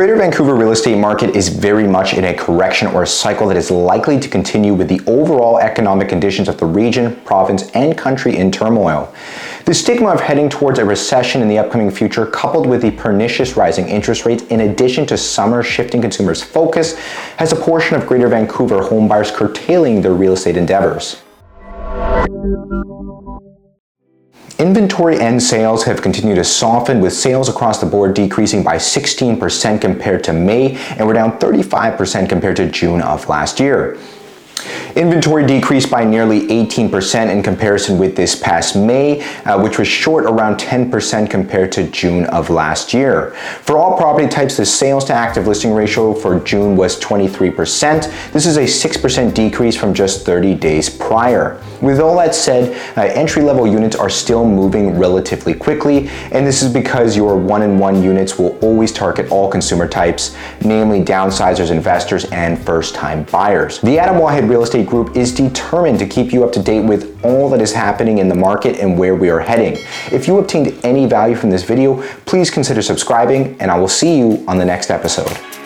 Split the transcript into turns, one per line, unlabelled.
Greater Vancouver real estate market is very much in a correction or a cycle that is likely to continue with the overall economic conditions of the region, province, and country in turmoil. The stigma of heading towards a recession in the upcoming future, coupled with the pernicious rising interest rates, in addition to summer shifting consumers' focus, has a portion of Greater Vancouver homebuyers curtailing their real estate endeavors. Inventory and sales have continued to soften, with sales across the board decreasing by 16% compared to May, and we're down 35% compared to June of last year. Inventory decreased by nearly 18% in comparison with this past May, uh, which was short around 10% compared to June of last year. For all property types, the sales to active listing ratio for June was 23%. This is a 6% decrease from just 30 days prior. With all that said, uh, entry level units are still moving relatively quickly, and this is because your one in one units will always target all consumer types, namely downsizers, investors, and first time buyers. The Adam Wahead Real Estate Group is determined to keep you up to date with all that is happening in the market and where we are heading. If you obtained any value from this video, please consider subscribing, and I will see you on the next episode.